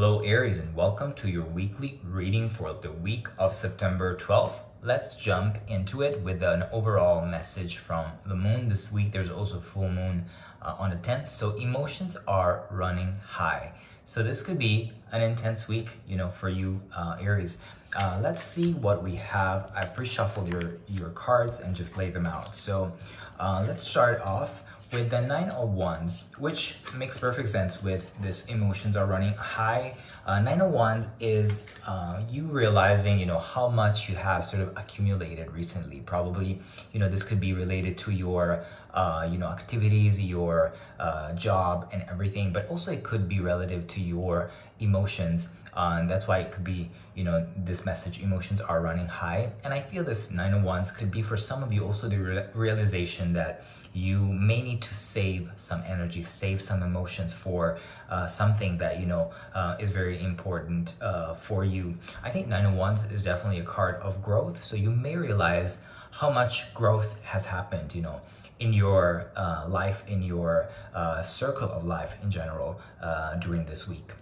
Hello Aries and welcome to your weekly reading for the week of September 12th. Let's jump into it with an overall message from the moon. This week there's also full moon uh, on the 10th, so emotions are running high. So this could be an intense week, you know, for you uh, Aries. Uh, let's see what we have. I pre-shuffled your, your cards and just laid them out. So uh, let's start off with the nine of wands which makes perfect sense with this emotions are running high. Uh, nine of wands is uh, you realizing you know how much you have sort of accumulated recently. Probably you know this could be related to your uh, you know activities your uh, job and everything but also it could be relative to your emotions uh, and that's why it could be you know this message emotions are running high and i feel this nine of wands could be for some of you also the re realization that you may need to save some energy, save some emotions for uh, something that you know uh, is very important uh, for you. I think Nine of Wands is definitely a card of growth, so you may realize how much growth has happened, you know, in your uh, life, in your uh, circle of life in general uh, during this week.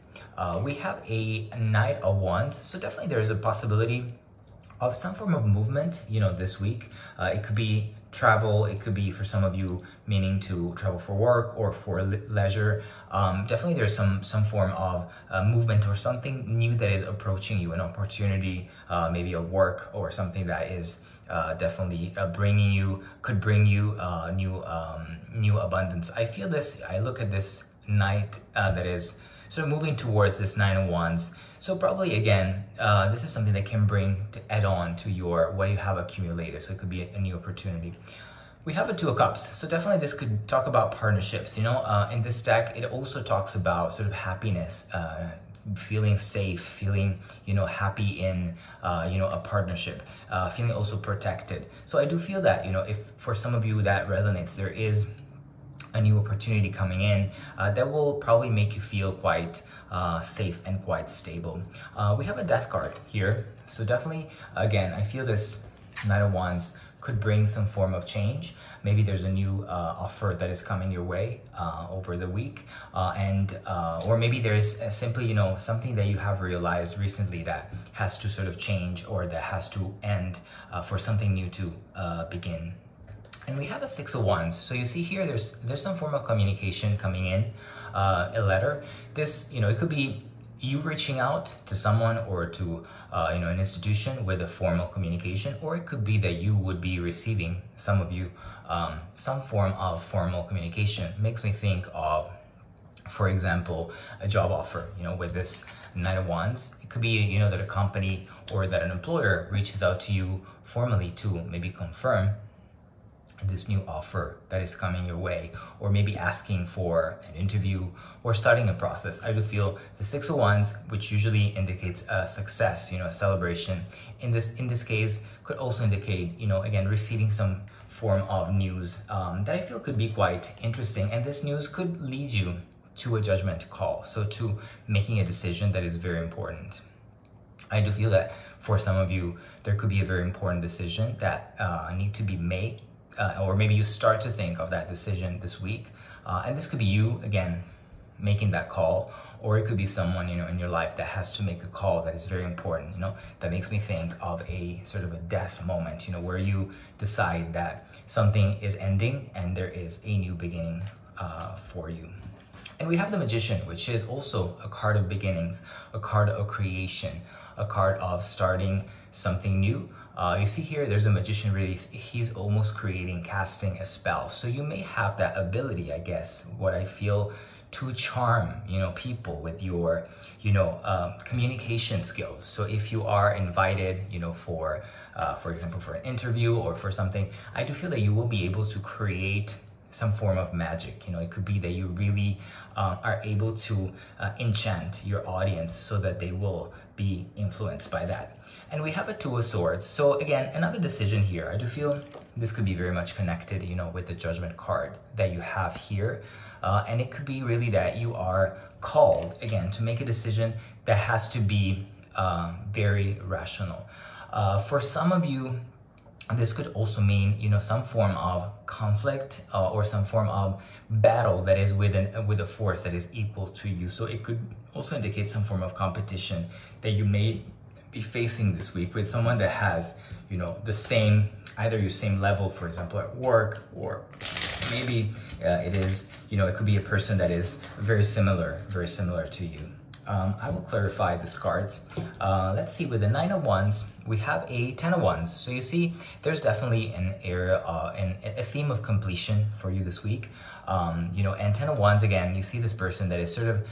We have a Knight of Wands, so definitely there is a possibility of some form of movement, you know, this week. it could be travel. It could be for some of you meaning to travel for work or for leisure. Um, definitely there's some, some form of uh, movement or something new that is approaching you, an opportunity, uh, maybe a work or something that is uh, definitely uh, bringing you, could bring you uh, new, um, new abundance. I feel this, I look at this knight uh, that is of moving towards this Nine of Wands so probably again, uh, this is something that can bring to add on to your what you have accumulated. So it could be a, a new opportunity. We have a Two of Cups, so definitely this could talk about partnerships. You know, uh, in this deck, it also talks about sort of happiness, uh, feeling safe, feeling you know happy in uh, you know a partnership, uh, feeling also protected. So I do feel that you know if for some of you that resonates, there is a new opportunity coming in uh, that will probably make you feel quite uh, safe and quite stable. Uh, we have a death card here. So definitely, again, I feel this Knight of Wands could bring some form of change. Maybe there's a new uh, offer that is coming your way uh, over the week, uh, and uh, or maybe there's simply you know something that you have realized recently that has to sort of change or that has to end uh, for something new to uh, begin. And we have a six of wands. So you see here, there's there's some form of communication coming in, uh, a letter. This, you know, it could be you reaching out to someone or to uh, you know an institution with a formal communication, or it could be that you would be receiving some of you um, some form of formal communication. Makes me think of, for example, a job offer. You know, with this Nine of Wands, it could be you know that a company or that an employer reaches out to you formally to maybe confirm this new offer that is coming your way or maybe asking for an interview or starting a process. I do feel the six of wands which usually indicates a success you know a celebration in this in this case could also indicate you know again receiving some form of news um, that i feel could be quite interesting. And this news could lead you to a judgment call so to making a decision that is very important. I do feel that for some of you there could be a very important decision that uh, need to be made uh, or maybe you start to think of that decision this week. Uh, and this could be you, again, making that call, or it could be someone, you know, in your life that has to make a call that is very important, you know, that makes me think of a sort of a death moment, you know, where you decide that something is ending and there is a new beginning uh, for you. And we have the Magician, which is also a card of beginnings, a card of creation, a card of starting something new, uh, you see here, there's a magician really, he's almost creating, casting a spell. So you may have that ability, I guess, what I feel to charm, you know, people with your, you know, um, communication skills. So if you are invited, you know, for, uh, for example, for an interview or for something, I do feel that you will be able to create some form of magic. You know, it could be that you really uh, are able to uh, enchant your audience so that they will be influenced by that. And we have a Two of Swords. So again, another decision here. I do feel this could be very much connected, you know, with the Judgment card that you have here. Uh, and it could be really that you are called, again, to make a decision that has to be uh, very rational. Uh, for some of you, this could also mean you know some form of conflict uh, or some form of battle that is within with a force that is equal to you. So it could also indicate some form of competition that you may be facing this week with someone that has you know the same either your same level for example at work or maybe uh, it is you know it could be a person that is very similar very similar to you um, I will clarify this cards. Uh, let's see, with the Nine of Wands, we have a Ten of Wands. So you see, there's definitely an area, uh, an, a theme of completion for you this week. Um, you know, and Ten of Wands, again, you see this person that is sort of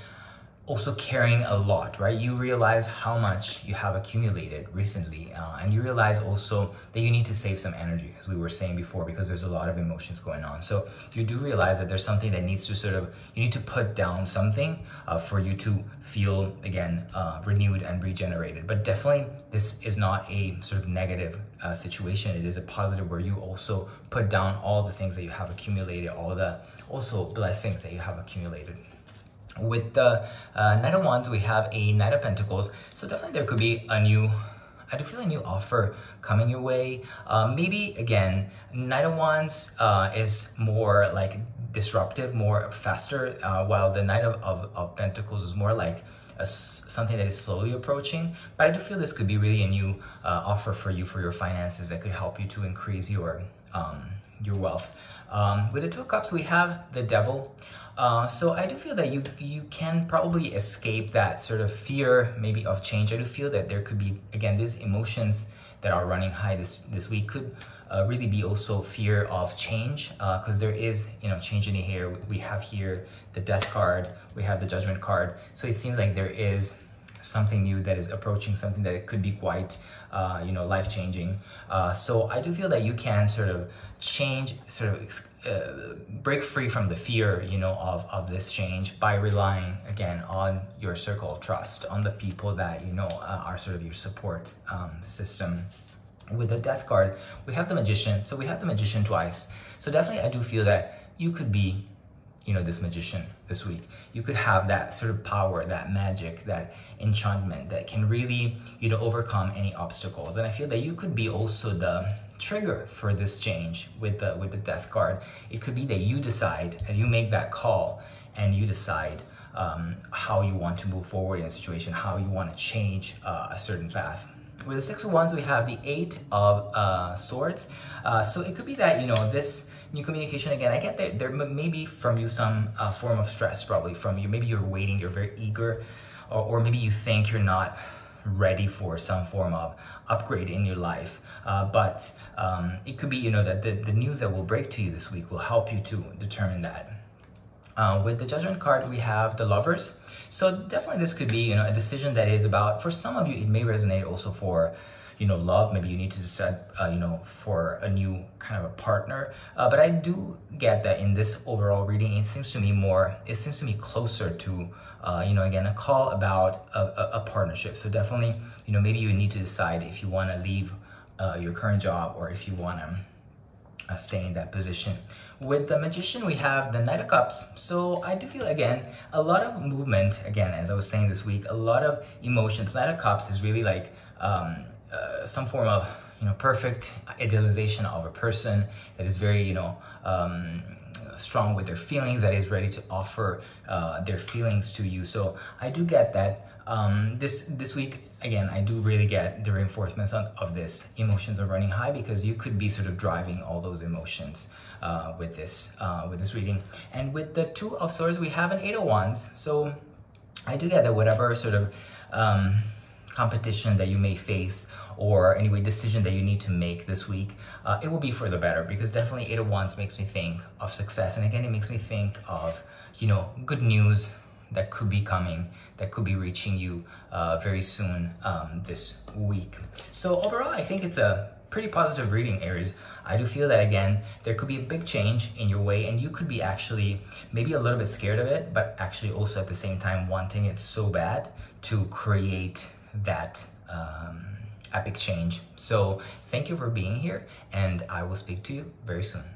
also carrying a lot, right? You realize how much you have accumulated recently, uh, and you realize also that you need to save some energy, as we were saying before, because there's a lot of emotions going on. So you do realize that there's something that needs to sort of, you need to put down something uh, for you to feel, again, uh, renewed and regenerated. But definitely, this is not a sort of negative uh, situation. It is a positive where you also put down all the things that you have accumulated, all the also blessings that you have accumulated. With the uh, Knight of Wands, we have a Knight of Pentacles. So definitely there could be a new, I do feel a new offer coming your way. Uh, maybe, again, Knight of Wands uh, is more like disruptive, more faster, uh, while the Knight of, of, of Pentacles is more like something that is slowly approaching. But I do feel this could be really a new uh, offer for you for your finances that could help you to increase your um, your wealth. Um, with the Two of Cups, we have the Devil. Uh, so I do feel that you you can probably escape that sort of fear maybe of change. I do feel that there could be again these emotions that are running high this this week could uh, really be also fear of change because uh, there is you know change in here. We have here the Death card, we have the Judgment card. So it seems like there is something new that is approaching something that could be quite uh, you know life changing uh, so i do feel that you can sort of change sort of uh, break free from the fear you know of, of this change by relying again on your circle of trust on the people that you know uh, are sort of your support um, system with the death card we have the magician. So we have the magician twice. So definitely i do feel that you could be you know this magician this week. You could have that sort of power that magic that enchantment that can really you know overcome any obstacles. And i feel that you could be also the trigger for this change with the with the death card. It could be that you decide and you make that call and you decide um, how you want to move forward in a situation how you want to change uh, a certain path with the six of wands we have the eight of uh, swords. Uh, so it could be that you know this new communication again i get that there may be from you some uh, form of stress probably from you. Maybe you're waiting you're very eager or, or maybe you think you're not ready for some form of upgrade in your life. Uh, but um, it could be you know that the, the news that will break to you this week will help you to determine that uh, with the judgment card we have the lovers. So definitely this could be you know a decision that is about for some of you it may resonate also for you know love. Maybe you need to decide uh, you know for a new kind of a partner. Uh, but i do get that in this overall reading it seems to me more it seems to me closer to uh, you know again a call about a, a, a, partnership. So definitely you know maybe you need to decide if you want to leave uh, your current job or if you want to uh, stay in that position. With the Magician, we have the Knight of Cups. So I do feel, again, a lot of movement, again, as I was saying this week, a lot of emotions. Knight of Cups is really like um, uh, some form of you know perfect idealization of a person that is very you know um, strong with their feelings that is ready to offer uh, their feelings to you so i do get that um, this this week again i do really get the reinforcements of, this. Emotions are running high because you could be sort of driving all those emotions uh, with this uh, with this reading. And with the two of swords we have an eight of wands. So i do get that whatever sort of um, competition that you may face or anyway decision that you need to make this week uh, it will be for the better because definitely eight of wands makes me think of success. And again it makes me think of you know good news that could be coming that could be reaching you uh, very soon um, this week so overall i think it's a pretty positive reading aries i do feel that again there could be a big change in your way and you could be actually maybe a little bit scared of it but actually also at the same time wanting it so bad to create that um, epic change. So thank you for being here and I will speak to you very soon.